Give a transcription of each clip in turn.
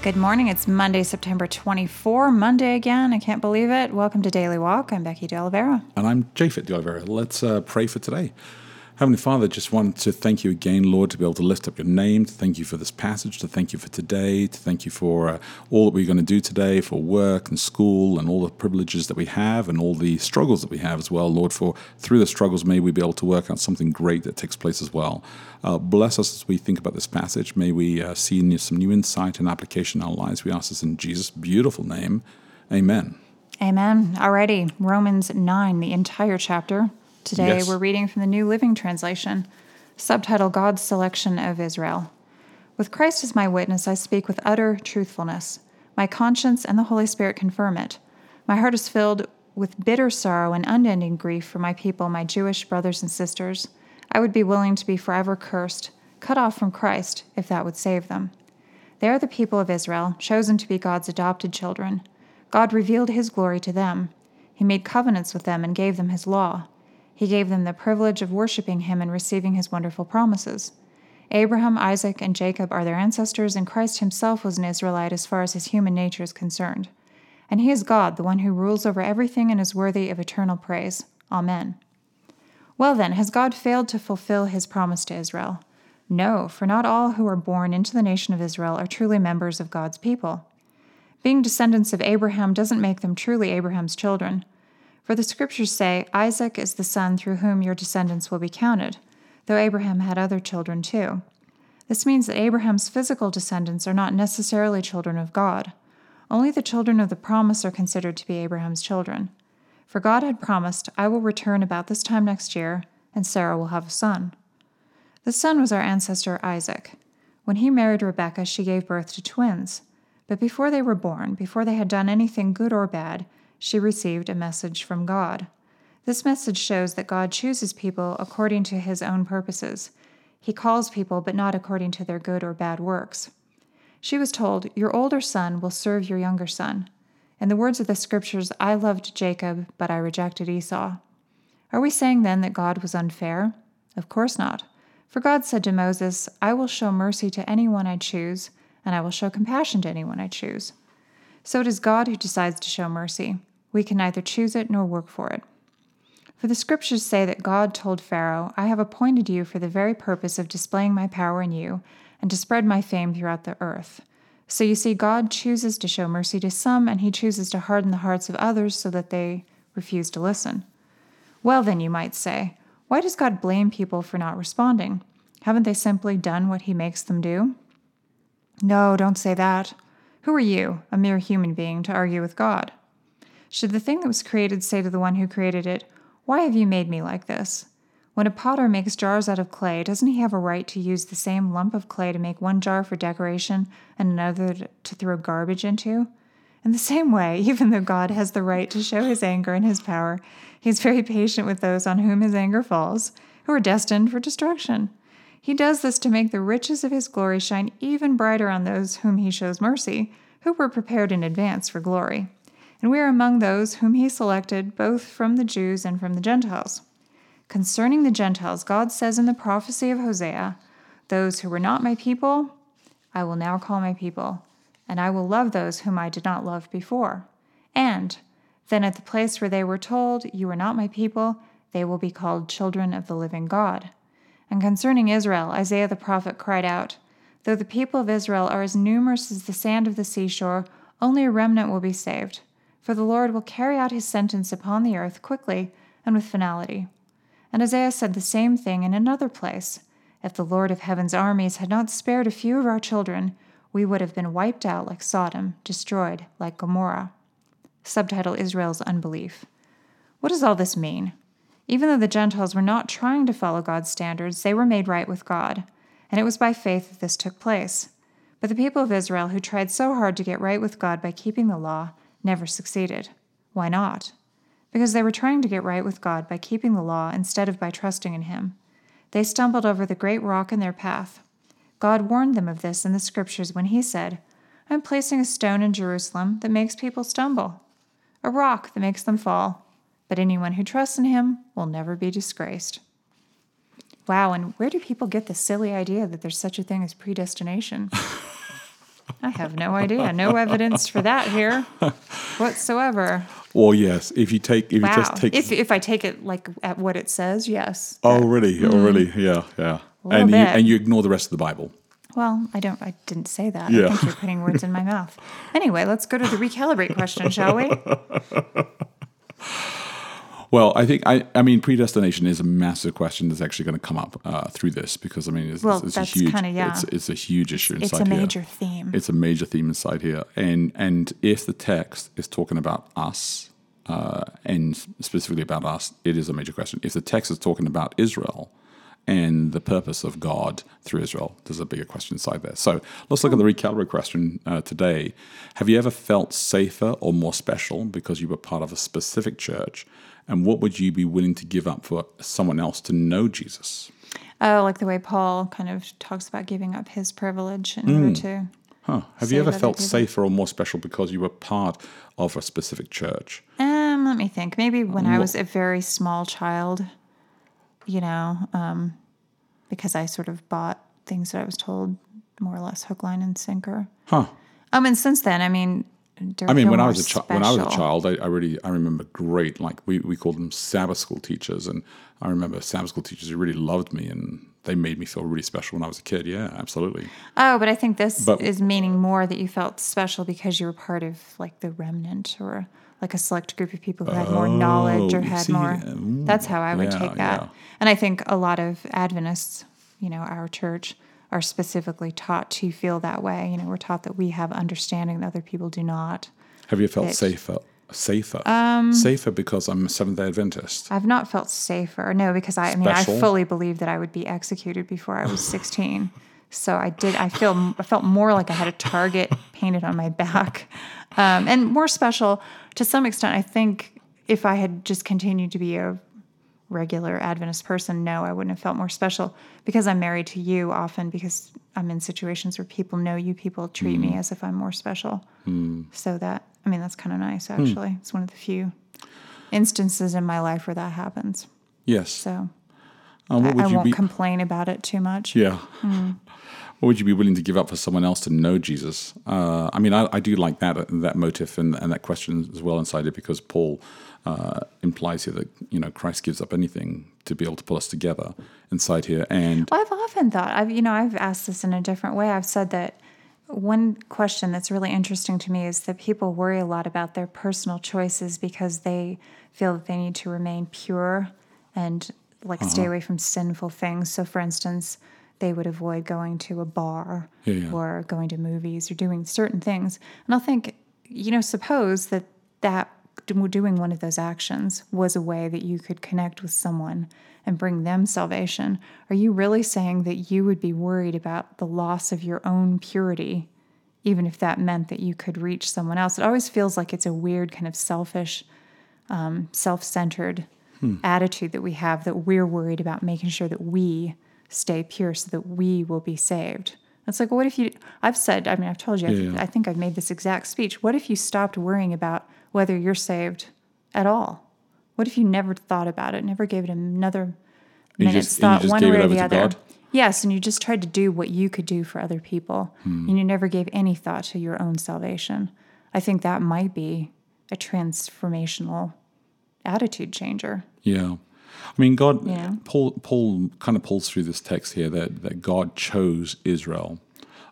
Good morning. It's Monday, September 24. Monday again. I can't believe it. Welcome to Daily Walk. I'm Becky De Oliveira. And I'm Japhet De Oliveira. Let's uh, pray for today. Heavenly Father, just want to thank you again, Lord, to be able to lift up your name, to thank you for this passage, to thank you for today, to thank you for uh, all that we're going to do today, for work and school and all the privileges that we have and all the struggles that we have as well, Lord, for through the struggles may we be able to work out something great that takes place as well. Uh, bless us as we think about this passage. May we uh, see some new insight and application in our lives. We ask this in Jesus' beautiful name. Amen. Amen. Alrighty, Romans 9, the entire chapter. Today Yes. we're reading from the New Living Translation, subtitle God's Selection of Israel. With Christ as my witness, I speak with utter truthfulness. My conscience and the Holy Spirit confirm it. My heart is filled with bitter sorrow and unending grief for my people, my Jewish brothers and sisters. I would be willing to be forever cursed, cut off from Christ, if that would save them. They are the people of Israel, chosen to be God's adopted children. God revealed his glory to them. He made covenants with them and gave them his law. He gave them the privilege of worshiping him and receiving his wonderful promises. Abraham, Isaac, and Jacob are their ancestors, and Christ himself was an Israelite as far as his human nature is concerned. And he is God, the one who rules over everything and is worthy of eternal praise. Amen. Well, then, has God failed to fulfill his promise to Israel? No, for not all who are born into the nation of Israel are truly members of God's people. Being descendants of Abraham doesn't make them truly Abraham's children. For the scriptures say, Isaac is the son through whom your descendants will be counted, though Abraham had other children too. This means that Abraham's physical descendants are not necessarily children of God. Only the children of the promise are considered to be Abraham's children. For God had promised, I will return about this time next year, and Sarah will have a son. The son was our ancestor Isaac. When he married Rebekah, she gave birth to twins. But before they were born, before they had done anything good or bad, she received a message from God. This message shows that God chooses people according to his own purposes. He calls people, but not according to their good or bad works. She was told, Your older son will serve your younger son. In the words of the scriptures, I loved Jacob, but I rejected Esau. Are we saying then that God was unfair? Of course not. For God said to Moses, I will show mercy to anyone I choose, and I will show compassion to anyone I choose. So it is God who decides to show mercy. We can neither choose it nor work for it. For the scriptures say that God told Pharaoh, I have appointed you for the very purpose of displaying my power in you and to spread my fame throughout the earth. So you see, God chooses to show mercy to some, and he chooses to harden the hearts of others so that they refuse to listen. Well, then, you might say, why does God blame people for not responding? Haven't they simply done what he makes them do? No, don't say that. Who are you, a mere human being, to argue with God? Should the thing that was created say to the one who created it, Why have you made me like this? When a potter makes jars out of clay, doesn't he have a right to use the same lump of clay to make one jar for decoration and another to throw garbage into? In the same way, even though God has the right to show his anger and his power, he is very patient with those on whom his anger falls, who are destined for destruction. He does this to make the riches of his glory shine even brighter on those whom he shows mercy, who were prepared in advance for glory. And we are among those whom he selected both from the Jews and from the Gentiles. Concerning the Gentiles, God says in the prophecy of Hosea, Those who were not my people, I will now call my people, and I will love those whom I did not love before. And then at the place where they were told, You are not my people, they will be called children of the living God. And concerning Israel, Isaiah the prophet cried out, Though the people of Israel are as numerous as the sand of the seashore, only a remnant will be saved. For the Lord will carry out his sentence upon the earth quickly and with finality. And Isaiah said the same thing in another place. If the Lord of heaven's armies had not spared a few of our children, we would have been wiped out like Sodom, destroyed like Gomorrah. Subtitle Israel's Unbelief. What does all this mean? Even though the Gentiles were not trying to follow God's standards, they were made right with God, and it was by faith that this took place. But the people of Israel, who tried so hard to get right with God by keeping the law, never succeeded. Why not? Because they were trying to get right with God by keeping the law instead of by trusting in Him. They stumbled over the great rock in their path. God warned them of this in the scriptures when He said, I'm placing a stone in Jerusalem that makes people stumble, a rock that makes them fall, but anyone who trusts in Him will never be disgraced. Wow, and where do people get the silly idea that there's such a thing as predestination? I have no idea. No evidence for that here whatsoever. Well, yes. If you take, if you just take, If, if I take it like at what it says, yes. oh, really, oh, mm-hmm. really, yeah, yeah, and you and you ignore the rest of the Bible. Well, I don't. I didn't say that. Yeah. I think you're putting words in my mouth. Anyway, let's go to the recalibrate question, shall we? Well, I think I, I mean predestination is a massive question that's actually going to come up uh, through this because I mean it's, Well, it's that's a huge kinda- yeah. it's, it's a huge issue It's inside it's a here. major theme. It's a major theme inside here, and and if the text is talking about us uh, and specifically about us, it is a major question. If the text is talking about Israel and the purpose of God through Israel, there's a bigger question inside there. So let's look at the recalibrate question uh, today. Have you ever felt safer or more special because you were part of a specific church? And what would you be willing to give up for someone else to know Jesus? Oh, like the way Paul kind of talks about giving up his privilege in Hmm. order to. Huh. Have you ever felt people. safer or more special because you were part of a specific church? Um, let me think. Maybe when I was a very small child, you know, um, because I sort of bought things that I was told more or less hook, line, and sinker. Huh. Um, and since then, I mean, I mean, when I was a child, when I was a child, I, I really I remember great. Like we, we called them Sabbath school teachers, and I remember Sabbath school teachers who really loved me, and they made me feel really special when I was a kid. Yeah, absolutely. Oh, but I think this But- is meaning more that you felt special because you were part of like the remnant or like a select group of people who had more knowledge or Oh, had see, more. That's how I would yeah, take that. yeah. And I think a lot of Adventists, you know, our church, are specifically taught to feel that way. You know, we're taught that we have understanding that other people do not. Have you felt That- safer? Safer, Um, safer because I'm a Seventh Day Adventist. I've not felt safer. No, because I, I mean, I fully believed that I would be executed before I was 16. so I did. I feel. I felt more like I had a target painted on my back, um, and more special to some extent. I think if I had just continued to be a regular Adventist person, no, I wouldn't have felt more special because I'm married to you often because I'm in situations where people know you, people treat me mm. as if I'm more special. Mm. So that, I mean, that's kind of nice hmm. actually. It's one of the few instances in my life where that happens. Yes. So uh, what I, I won't be? complain about it too much. Yeah. Mm. What would you be willing to give up for someone else to know Jesus? Uh, I mean, I, I do like that that motive and, and that question as well inside it because Paul uh, implies here that you know Christ gives up anything to be able to pull us together inside here. And Well, I've often thought, I've you know, I've asked this in a different way. I've said that one question that's really interesting to me is that people worry a lot about their personal choices because they feel that they need to remain pure and like stay Uh-huh. away from sinful things. So, for instance, they would avoid going to a bar Yeah, or going to movies or doing certain things. And I'll think, you know, suppose that that doing one of those actions was a way that you could connect with someone and bring them salvation. Are you really saying that you would be worried about the loss of your own purity, even if that meant that you could reach someone else? It always feels like it's a weird, kind of selfish, um, self centered attitude that we have that we're worried about making sure that we stay pure so that we will be saved. It's like, what if you? I've said, I mean, I've told you, I, Yeah, yeah. I think I've made this exact speech. What if you stopped worrying about whether you're saved at all? What if you never thought about it, never gave it another minute's just- thought, one way or the other? God? Yes, and you just tried to do what you could do for other people, Hmm. and you never gave any thought to your own salvation. I think that might be a transformational attitude changer. Yeah. I mean, God, Yeah. Paul, Paul kind of pulls through this text here that, that God chose Israel.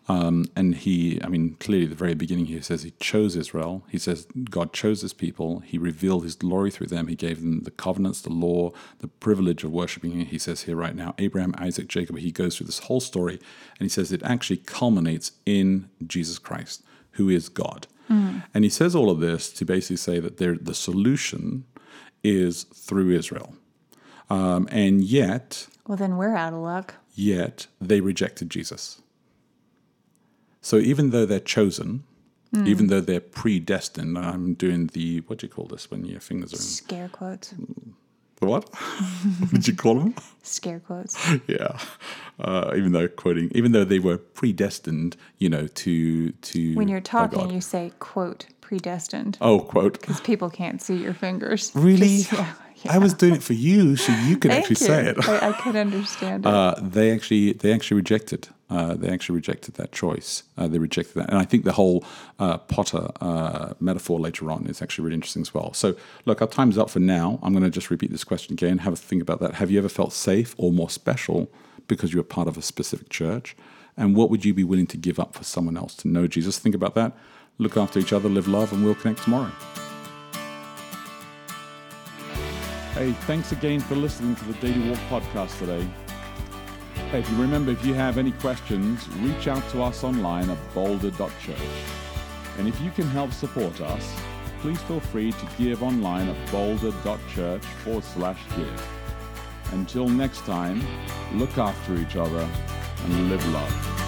Um, and he, I mean, clearly the very beginning he says he chose Israel. He says God chose his people. He revealed his glory through them. He gave them the covenants, the law, the privilege of worshiping. him. He says here right now, Abraham, Isaac, Jacob. He goes through this whole story and he says it actually culminates in Jesus Christ, who is God. And he says all of this to basically say that there, the solution is through Israel. Um, and yet, Well, then we're out of luck. yet they rejected Jesus. So even though they're chosen, even though they're predestined. I'm doing the what do you call this when your fingers are in Scare quotes. what? what did you call them? Scare quotes. yeah. Uh, even though quoting, even though they were predestined, you know, to to When you're talking, you say quote predestined oh quote. because people can't see your fingers. Really? Yeah, yeah. I was doing it for you, so you could actually you. say it. I, I could understand it. Uh, they actually they actually rejected uh, they actually rejected that choice. Uh, they rejected that, and I think the whole uh, Potter uh, metaphor later on is actually really interesting as well. So, look, our time's up for now. I'm going to just repeat this question again. Have a think about that. Have you ever felt safe or more special because you were part of a specific church? And what would you be willing to give up for someone else to know Jesus? Think about that. Look after each other, live love, and we'll connect tomorrow. Hey, thanks again for listening to the Daily Walk podcast today. Hey, if you remember, if you have any questions, reach out to us online at boulder.church. And if you can help support us, please feel free to give online at boulder.church forward slash give. Until next time, look after each other and live love.